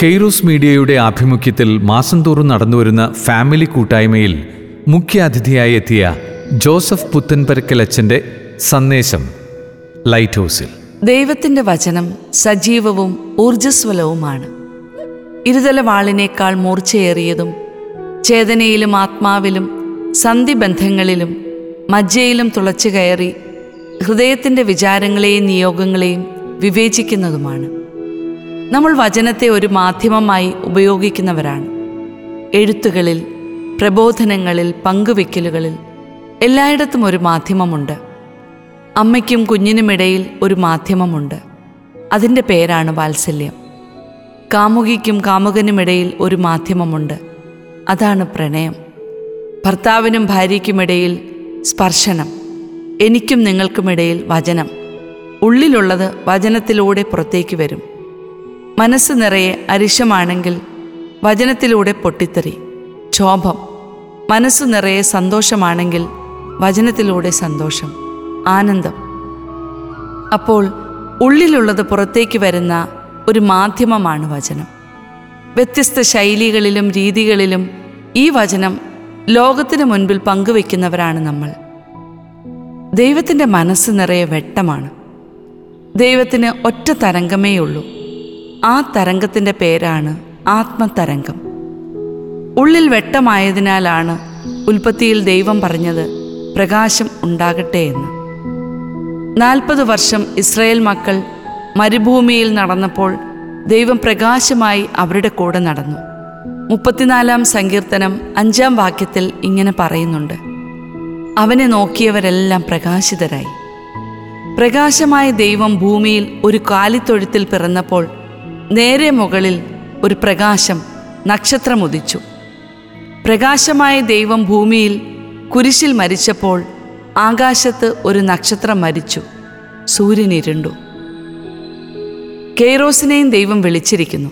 Kairos മീഡിയയുടെ ആഭിമുഖ്യത്തിൽ മാസം തോറും നടന്നുവരുന്ന ഫാമിലി കൂട്ടായ്മയിൽ മുഖ്യാതിഥിയായി എത്തിയ ജോസഫ് പുത്തൻപരക്കലച്ചന്റെ സന്ദേശം ലൈറ്റ് ഹൗസിൽ ദൈവത്തിന്റെ വചനം സജീവവും ഊർജസ്വലവുമാണ് ഇരുതല വാളിനേക്കാൾ മൂർച്ചയേറിയതും ചേതനയിലും ആത്മാവിലും സന്ധിബന്ധങ്ങളിലും മജ്ജയിലും തുളച്ചു കയറി ഹൃദയത്തിന്റെ വിചാരങ്ങളെയും നിയോഗങ്ങളെയും വിവേചിക്കുന്നതുമാണ്. നമ്മൾ വചനത്തെ ഒരു മാധ്യമമായി ഉപയോഗിക്കുന്നവരാണ്. എഴുത്തുകളിൽ പ്രബോധനങ്ങളിൽ പങ്കുവെക്കലുകളിൽ എല്ലായിടത്തും ഒരു മാധ്യമമുണ്ട്. അമ്മയ്ക്കും കുഞ്ഞിനുമിടയിൽ ഒരു മാധ്യമമുണ്ട്. അതിന്റെ പേരാണ് വാത്സല്യം. കാമുകിക്കും കാമുകനുമിടയിൽ ഒരു മാധ്യമമുണ്ട്. അതാണ് പ്രണയം. ഭർത്താവിനും ഭാര്യയ്ക്കുമിടയിൽ സ്പർശനം. എനിക്കും നിങ്ങൾക്കുമിടയിൽ വചനം. ഉള്ളിലുള്ളത് വചനത്തിലൂടെ പുറത്തേക്ക് വരും. മനസ്സ് നിറയെ അരിശമാണെങ്കിൽ വചനത്തിലൂടെ പൊട്ടിത്തെറി. ക്ഷോഭം. മനസ്സ് നിറയെ സന്തോഷമാണെങ്കിൽ വചനത്തിലൂടെ സന്തോഷം. ആനന്ദം. അപ്പോൾ ഉള്ളിലുള്ളത് പുറത്തേക്ക് വരുന്ന ഒരു മാധ്യമമാണ് വചനം. വ്യത്യസ്ത ശൈലികളിലും രീതികളിലും ഈ വചനം ലോകത്തിന് മുൻപിൽ പങ്കുവെക്കുന്നവരാണ് നമ്മൾ. ദൈവത്തിന്റെ മനസ്സ് നിറയെ വെട്ടമാണ്. ദൈവത്തിന് ഒറ്റ തരംഗമേയുള്ളൂ ആ തരംഗത്തിന്റെ പേരാണ് ആത്മതരംഗം. ഉള്ളിൽ വെട്ടമായതിനാലാണ് ഉൽപ്പത്തിയിൽ ദൈവം പറഞ്ഞത് പ്രകാശം ഉണ്ടാകട്ടെ എന്ന്. നാൽപ്പത് വർഷം ഇസ്രയേൽ മക്കൾ മരുഭൂമിയിൽ നടന്നപ്പോൾ ദൈവം പ്രകാശമായി അവരുടെ കൂടെ നടന്നു. മുപ്പത്തിനാലാം സങ്കീർത്തനം അഞ്ചാം വാക്യത്തിൽ ഇങ്ങനെ പറയുന്നുണ്ട്. അവനെ നോക്കിയവരെല്ലാം പ്രകാശിതരായി. പ്രകാശമായ ദൈവം ഭൂമിയിൽ ഒരു കാലിത്തൊഴുത്തിൽ പിറന്നപ്പോൾ നേരെ മുകളിൽ ഒരു പ്രകാശം നക്ഷത്രമുദിച്ചു. പ്രകാശമായ ദൈവം ഭൂമിയിൽ കുരിശിൽ മരിച്ചപ്പോൾ ആകാശത്ത് ഒരു നക്ഷത്രം മരിച്ചു. സൂര്യൻ ഇരുണ്ടു. കെയ്റോസിനെയും ദൈവം വിളിച്ചിരിക്കുന്നു.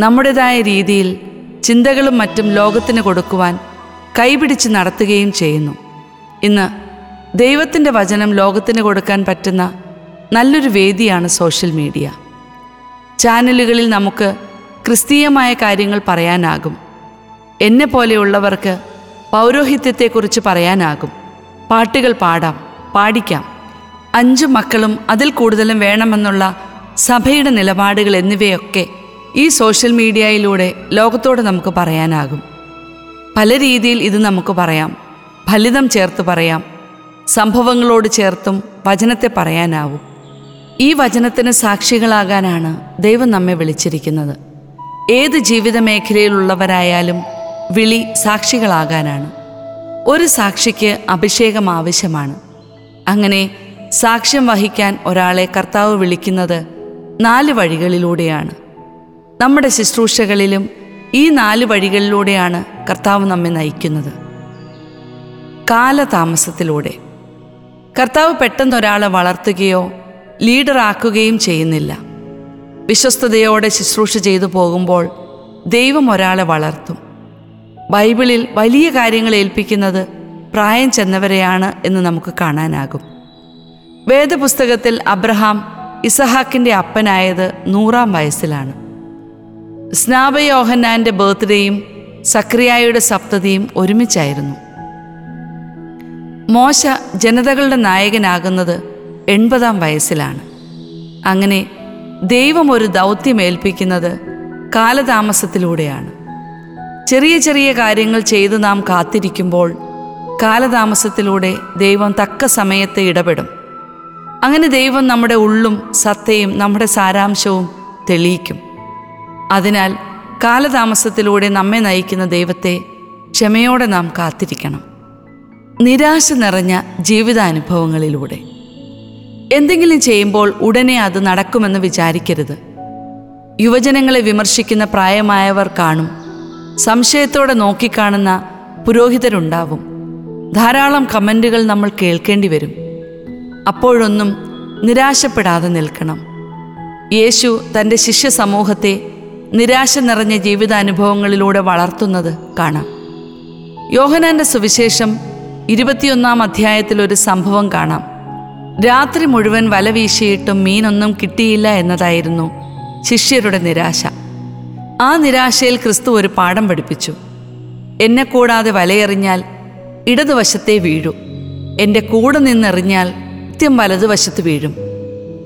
നമ്മുടേതായ രീതിയിൽ ചിന്തകളും മറ്റും ലോകത്തിന് കൊടുക്കുവാൻ കൈപിടിച്ച് നടത്തുകയും ചെയ്യുന്നു. ഇന്ന് ദൈവത്തിന്റെ വചനം ലോകത്തിന് കൊടുക്കാൻ പറ്റുന്ന നല്ലൊരു വേദിയാണ് സോഷ്യൽ മീഡിയ. ചാനലുകളിൽ നമുക്ക് ക്രിസ്തീയമായ കാര്യങ്ങൾ പറയാനാകും. എന്നെ പോലെയുള്ളവർക്ക് പൗരോഹിത്യത്തെക്കുറിച്ച് പറയാനാകും. പാട്ടുകൾ പാടാം പാടിക്കാം. അഞ്ചു മക്കളും അതിൽ കൂടുതലും വേണമെന്നുള്ള സഭയുടെ നിലപാടുകൾ എന്നിവയൊക്കെ ഈ സോഷ്യൽ മീഡിയയിലൂടെ ലോകത്തോട് നമുക്ക് പറയാനാകും. പല രീതിയിൽ ഇത് നമുക്ക് പറയാം. ഫലിതം ചേർത്ത് പറയാം. സംഭവങ്ങളോട് ചേർത്തും വചനത്തെ പറയാനാവും. ഈ വചനത്തിന് സാക്ഷികളാകാനാണ് ദൈവം നമ്മെ വിളിച്ചിരിക്കുന്നത്. ഏത് ജീവിത മേഖലയിലുള്ളവരായാലും വിളി സാക്ഷികളാകാനാണ്. ഒരു സാക്ഷിക്ക് അഭിഷേകം ആവശ്യമാണ്. അങ്ങനെ സാക്ഷ്യം വഹിക്കാൻ ഒരാളെ കർത്താവ് വിളിക്കുന്നത് നാല് വഴികളിലൂടെയാണ്. നമ്മുടെ ശുശ്രൂഷകളിലും ഈ നാല് വഴികളിലൂടെയാണ് കർത്താവ് നമ്മെ നയിക്കുന്നത്. കാലതാമസത്തിലൂടെ. കർത്താവ് പെട്ടെന്ന് ഒരാളെ വളർത്തുകയോ ലീഡറാക്കുകയും ചെയ്യുന്നില്ല. വിശ്വസ്തയോടെ ശുശ്രൂഷ ചെയ്തു പോകുമ്പോൾ ദൈവം ഒരാളെ വളർത്തും. ബൈബിളിൽ വലിയ കാര്യങ്ങൾ ഏൽപ്പിക്കുന്നത് പ്രായം ചെന്നവരെയാണ് എന്ന് നമുക്ക് കാണാനാകും. വേദപുസ്തകത്തിൽ അബ്രഹാം ഇസഹാക്കിന്റെ അപ്പനായത് നൂറാം വയസ്സിലാണ്. സ്നാപയോഹന്നാന്റെ ബർത്ത്ഡേയും സക്രിയായുടെ സപ്തതിയും ഒരുമിച്ചായിരുന്നു. മോശ ജനതകളുടെ നായകനാകുന്നത് എൺപതാം വയസ്സിലാണ്. അങ്ങനെ ദൈവം ഒരു ദൗത്യമേൽപ്പിക്കുന്നത് കാലതാമസത്തിലൂടെയാണ്. ചെറിയ ചെറിയ കാര്യങ്ങൾ ചെയ്ത് നാം കാത്തിരിക്കുമ്പോൾ കാലതാമസത്തിലൂടെ ദൈവം തക്ക സമയത്ത് ഇടപെടും. അങ്ങനെ ദൈവം നമ്മുടെ ഉള്ളും സത്തയും നമ്മുടെ സാരാംശവും തെളിയിക്കും. അതിനാൽ കാലതാമസത്തിലൂടെ നമ്മെ നയിക്കുന്ന ദൈവത്തെ ക്ഷമയോടെ നാം കാത്തിരിക്കണം. നിരാശ നിറഞ്ഞ ജീവിതാനുഭവങ്ങളിലൂടെ. എന്തെങ്കിലും ചെയ്യുമ്പോൾ ഉടനെ അത് നടക്കുമെന്ന് വിചാരിക്കരുത്. യുവജനങ്ങളെ വിമർശിക്കുന്ന പ്രായമായവർ കാണും. സംശയത്തോടെ നോക്കിക്കാണുന്ന പുരോഹിതരുണ്ടാവും. ധാരാളം കമന്റുകൾ നമ്മൾ കേൾക്കേണ്ടി വരും. അപ്പോഴൊന്നും നിരാശപ്പെടാതെ നിൽക്കണം. യേശു തന്റെ ശിഷ്യ സമൂഹത്തെ നിരാശ നിറഞ്ഞ ജീവിതാനുഭവങ്ങളിലൂടെ വളർത്തുന്നത് കാണാം. യോഹനാന്റെ സുവിശേഷം ഇരുപത്തിയൊന്നാം അധ്യായത്തിൽ ഒരു സംഭവം കാണാം. രാത്രി മുഴുവൻ വല വീശിയിട്ടും മീനൊന്നും കിട്ടിയില്ല എന്നതായിരുന്നു ശിഷ്യരുടെ നിരാശ. ആ നിരാശയിൽ ക്രിസ്തു ഒരു പാഠം പഠിപ്പിച്ചു. എന്നെ കൂടാതെ വലയെറിഞ്ഞാൽ ഇടതുവശത്തെ വീഴൂ. എന്റെ കൂടെ നിന്നെറിഞ്ഞാൽ കൃത്യം വലതുവശത്ത് വീഴും.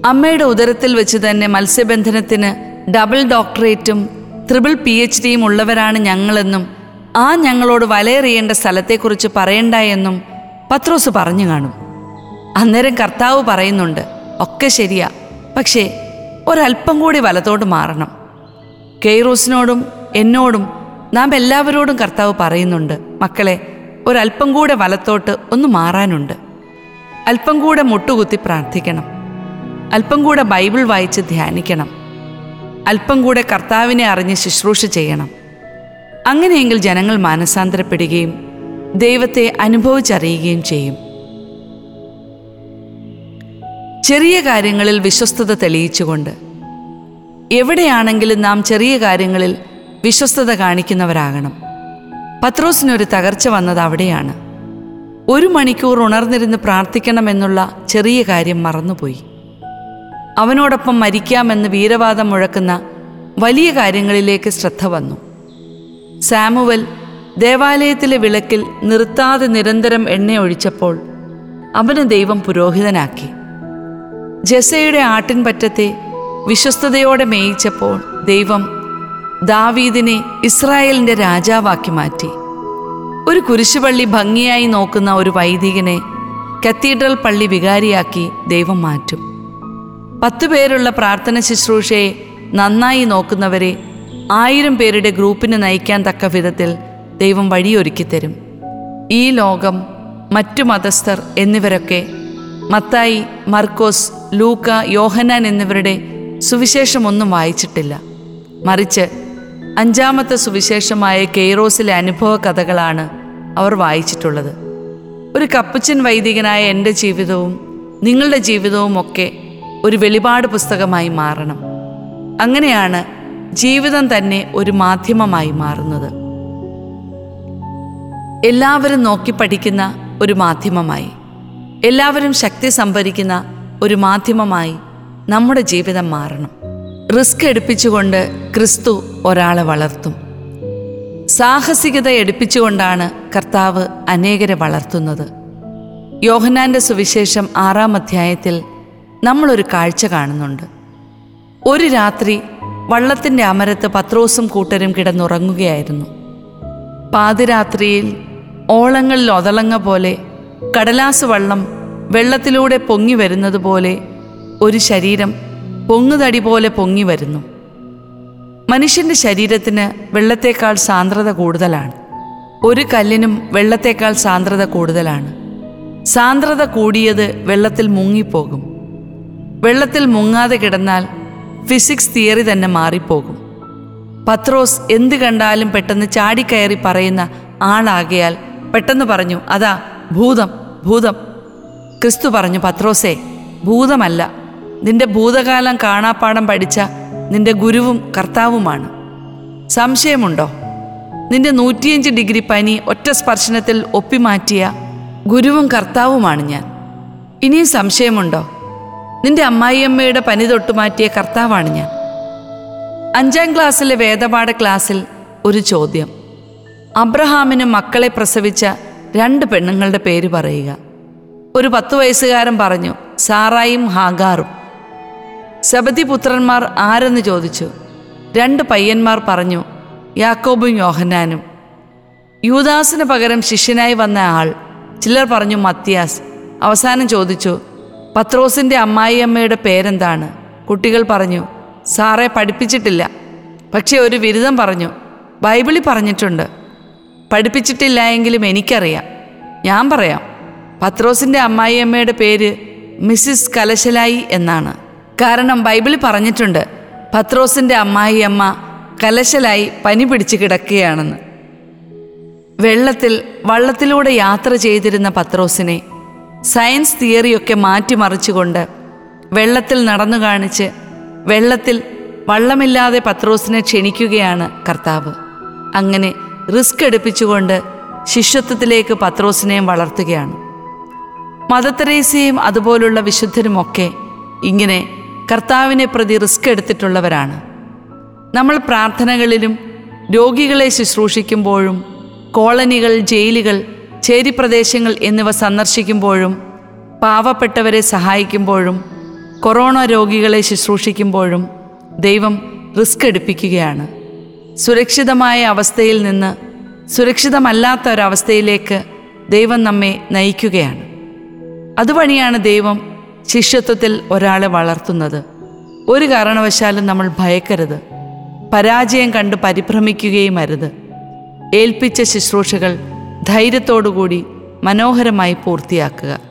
അമ്മയുടെ ഉദരത്തിൽ വെച്ച് തന്നെ മത്സ്യബന്ധനത്തിന് ഡബിൾ ഡോക്ടറേറ്റും ത്രിപിൾ പി എച്ച് ഡിയും ഉള്ളവരാണ് ഞങ്ങളെന്നും ആ ഞങ്ങളോട് വലയെറിയേണ്ട സ്ഥലത്തെക്കുറിച്ച് പറയണ്ട എന്നും പത്രോസ് പറഞ്ഞു കാണും. അന്നേരം കർത്താവ് പറയുന്നുണ്ട് ഒക്കെ ശരിയാ. പക്ഷേ ഒരല്പം കൂടി വലത്തോട്ട് മാറണം. കെയ്റോസിനോടും എന്നോടും നാം എല്ലാവരോടും കർത്താവ് പറയുന്നുണ്ട് മക്കളെ ഒരല്പം കൂടെ വലത്തോട്ട് ഒന്ന് മാറാനുണ്ട്. അല്പം കൂടെ മുട്ടുകുത്തി പ്രാർത്ഥിക്കണം. അല്പം കൂടെ ബൈബിൾ വായിച്ച് ധ്യാനിക്കണം. അല്പം കൂടെ കർത്താവിനെ അറിഞ്ഞ് ശുശ്രൂഷ ചെയ്യണം. അങ്ങനെയെങ്കിൽ ജനങ്ങൾ മാനസാന്തരപ്പെടുകയും ദൈവത്തെ അനുഭവിച്ചറിയുകയും ചെയ്യും. ചെറിയ കാര്യങ്ങളിൽ വിശ്വസ്തത തെളിയിച്ചുകൊണ്ട് എവിടെയാണെങ്കിലും നാം ചെറിയ കാര്യങ്ങളിൽ വിശ്വസ്തത കാണിക്കുന്നവരാകണം. പത്രോസിനൊരു തകർച്ച വന്നത് അവിടെയാണ്. ഒരു മണിക്കൂർ ഉണർന്നിരുന്ന് പ്രാർത്ഥിക്കണമെന്നുള്ള ചെറിയ കാര്യം മറന്നുപോയി. അവനോടൊപ്പം മരിക്കാമെന്ന് വീരവാദം മുഴക്കുന്ന വലിയ കാര്യങ്ങളിലേക്ക് ശ്രദ്ധ വന്നു. സാമുവൽ ദേവാലയത്തിലെ വിളക്കിൽ നിർത്താതെ നിരന്തരം എണ്ണയൊഴിച്ചപ്പോൾ അവന് ദൈവം പുരോഹിതനാക്കി. ജസയുടെ ആട്ടിൻപറ്റത്തെ വിശ്വസ്തയോടെ മേയിച്ചപ്പോൾ ദൈവം ദാവീദിനെ ഇസ്രായേലിന്റെ രാജാവാക്കി മാറ്റി. ഒരു കുരിശുപള്ളി ഭംഗിയായി നോക്കുന്ന ഒരു വൈദികനെ കത്തീഡ്രൽ പള്ളി വികാരിയാക്കി ദൈവം മാറ്റും. പത്തു പേരുള്ള പ്രാർത്ഥന ശുശ്രൂഷയെ നന്നായി നോക്കുന്നവരെ ആയിരം പേരുടെ ഗ്രൂപ്പിനെ നയിക്കാൻ തക്ക വിധത്തിൽ ദൈവം വഴിയൊരുക്കിത്തരും ഈ ലോകം മറ്റു മതസ്ഥർ എന്നിവരൊക്കെ മത്തായി മർക്കോസ് ലൂക്ക യോഹനാൻ എന്നിവരുടെ സുവിശേഷമൊന്നും വായിച്ചിട്ടില്ല. മറിച്ച് അഞ്ചാമത്തെ സുവിശേഷമായ കെയ്റോസിലെ അനുഭവ കഥകളാണ് അവർ വായിച്ചിട്ടുള്ളത്. ഒരു കപ്പച്ചൻ വൈദികനായ എന്റെ ജീവിതവും നിങ്ങളുടെ ജീവിതവും ഒക്കെ ഒരു വെളിപാട് പുസ്തകമായി മാറണം. അങ്ങനെയാണ് ജീവിതം തന്നെ ഒരു മാധ്യമമായി മാറുന്നത്. എല്ലാവരും നോക്കി പഠിക്കുന്ന ഒരു മാധ്യമമായി. എല്ലാവരും ശക്തി സംഭരിക്കുന്ന ഒരു മാധ്യമമായി നമ്മുടെ ജീവിതം മാറണം. റിസ്ക് എടുപ്പിച്ചുകൊണ്ട് ക്രിസ്തു ഒരാളെ വളർത്തും. സാഹസികത എടുപ്പിച്ചുകൊണ്ടാണ് കർത്താവ് അനേകരെ വളർത്തുന്നത്. യോഹനാന്റെ സുവിശേഷം ആറാം അധ്യായത്തിൽ നമ്മളൊരു കാഴ്ച കാണുന്നുണ്ട്. ഒരു രാത്രി വള്ളത്തിന്റെ അമരത്ത് പത്രോസും കൂട്ടരും കിടന്നുറങ്ങുകയായിരുന്നു. പാതിരാത്രിയിൽ ഓളങ്ങളിൽ ഒതളങ്ങ പോലെ കടലാസ് വള്ളം വെള്ളത്തിലൂടെ പൊങ്ങി വരുന്നത് പോലെ ഒരു ശരീരം പൊങ്ങുതടി പോലെ പൊങ്ങി വരുന്നു. മനുഷ്യന്റെ ശരീരത്തിന് വെള്ളത്തേക്കാൾ സാന്ദ്രത കൂടുതലാണ്. ഒരു കല്ലിനും വെള്ളത്തേക്കാൾ സാന്ദ്രത കൂടുതലാണ്. സാന്ദ്രത കൂടിയത് വെള്ളത്തിൽ മുങ്ങിപ്പോകും. വെള്ളത്തിൽ മുങ്ങാതെ കിടന്നാൽ ഫിസിക്സ് തിയറി തന്നെ മാറിപ്പോകും. പത്രോസ് എന്ത് കണ്ടാലും പെട്ടെന്ന് ചാടിക്കയറി പറയുന്ന ആളാകയാൽ പെട്ടെന്ന് പറഞ്ഞു അതാ ഭൂതം ഭൂതം. ക്രിസ്തു പറഞ്ഞു പത്രോസേ ഭൂതമല്ല. നിന്റെ ഭൂതകാലം കാണാപ്പാടം പഠിച്ച നിന്റെ ഗുരുവും കർത്താവുമാണ്. സംശയമുണ്ടോ? നിന്റെ നൂറ്റിയഞ്ച് ഡിഗ്രി പനി ഒറ്റ സ്പർശനത്തിൽ ഒപ്പിമാറ്റിയ ഗുരുവും കർത്താവുമാണ് ഞാൻ. ഇനിയും സംശയമുണ്ടോ? നിന്റെ അമ്മായിയമ്മയുടെ പനി തൊട്ടുമാറ്റിയ കർത്താവാണ് ഞാൻ. അഞ്ചാം ക്ലാസ്സിലെ വേദപാഠ ക്ലാസ്സിൽ ഒരു ചോദ്യം. അബ്രഹാമിന് മക്കളെ പ്രസവിച്ച രണ്ട് പെണ്ണുങ്ങളുടെ പേര് പറയുക. ഒരു പത്തു വയസ്സുകാരൻ പറഞ്ഞു സാറായും ഹാഗാറും. സബതി പുത്രന്മാർ ആരെന്ന് ചോദിച്ചു. രണ്ട് പയ്യന്മാർ പറഞ്ഞു യാക്കോബും യോഹന്നാനും. യൂദാസിന് പകരം ശിഷ്യനായി വന്ന ആൾ ചിലർ പറഞ്ഞു മത്തിയാസ്. അവസാനം ചോദിച്ചു പത്രോസിന്റെ അമ്മായിയമ്മയുടെ പേരെന്താണ്? കുട്ടികൾ പറഞ്ഞു സാറെ പഠിപ്പിച്ചിട്ടില്ല. പക്ഷേ ഒരു ബിരുദം പറഞ്ഞു ബൈബിളിൽ പറഞ്ഞിട്ടുണ്ട്. പഠിപ്പിച്ചിട്ടില്ല എങ്കിലും എനിക്കറിയാം. ഞാൻ പറയാം. പത്രോസിന്റെ അമ്മായിയമ്മയുടെ പേര് മിസ്സിസ് കലശലായി എന്നാണ്. കാരണം ബൈബിളിൽ പറഞ്ഞിട്ടുണ്ട് പത്രോസിന്റെ അമ്മായിയമ്മ കലശലായി പനി പിടിച്ച് കിടക്കുകയാണെന്ന്. വെള്ളത്തിൽ വള്ളത്തിലൂടെ യാത്ര ചെയ്തിരുന്ന പത്രോസിനെ സയൻസ് തിയറിയൊക്കെ മാറ്റിമറിച്ചുകൊണ്ട് വെള്ളത്തിൽ നടന്നു കാണിച്ച് വെള്ളത്തിൽ വള്ളമില്ലാതെ പത്രോസിനെ ക്ഷണിക്കുകയാണ് കർത്താവ്. അങ്ങനെ റിസ്ക് എടുപ്പിച്ചുകൊണ്ട് ശിഷ്യത്വത്തിലേക്ക് പത്രോസിനെയും വളർത്തുകയാണ്. മദത്തരേസയും അതുപോലുള്ള വിശുദ്ധരുമൊക്കെ ഇങ്ങനെ കർത്താവിനെ പ്രതി റിസ്ക് എടുത്തിട്ടുള്ളവരാണ്. നമ്മൾ പ്രാർത്ഥനകളിലും രോഗികളെ ശുശ്രൂഷിക്കുമ്പോഴും കോളനികൾ ജയിലുകൾ ചേരി പ്രദേശങ്ങൾ എന്നിവ സന്ദർശിക്കുമ്പോഴും പാവപ്പെട്ടവരെ സഹായിക്കുമ്പോഴും കൊറോണ രോഗികളെ ശുശ്രൂഷിക്കുമ്പോഴും ദൈവം റിസ്ക് എടുപ്പിക്കുകയാണ്. സുരക്ഷിതമായ അവസ്ഥയിൽ നിന്ന് സുരക്ഷിതമല്ലാത്ത ഒരവസ്ഥയിലേക്ക് ദൈവം നമ്മെ നയിക്കുകയാണ്. അതുവഴിയാണ് ദൈവം ശിഷ്യത്വത്തിൽ ഒരാളെ വളർത്തുന്നത്. ഒരു കാരണവശാലും നമ്മൾ ഭയക്കരുത്. പരാജയം കണ്ട് പരിഭ്രമിക്കുകയും അരുത്. ഏൽപ്പിച്ച ശുശ്രൂഷകൾ ധൈര്യത്തോടുകൂടി മനോഹരമായി പൂർത്തിയാക്കുക.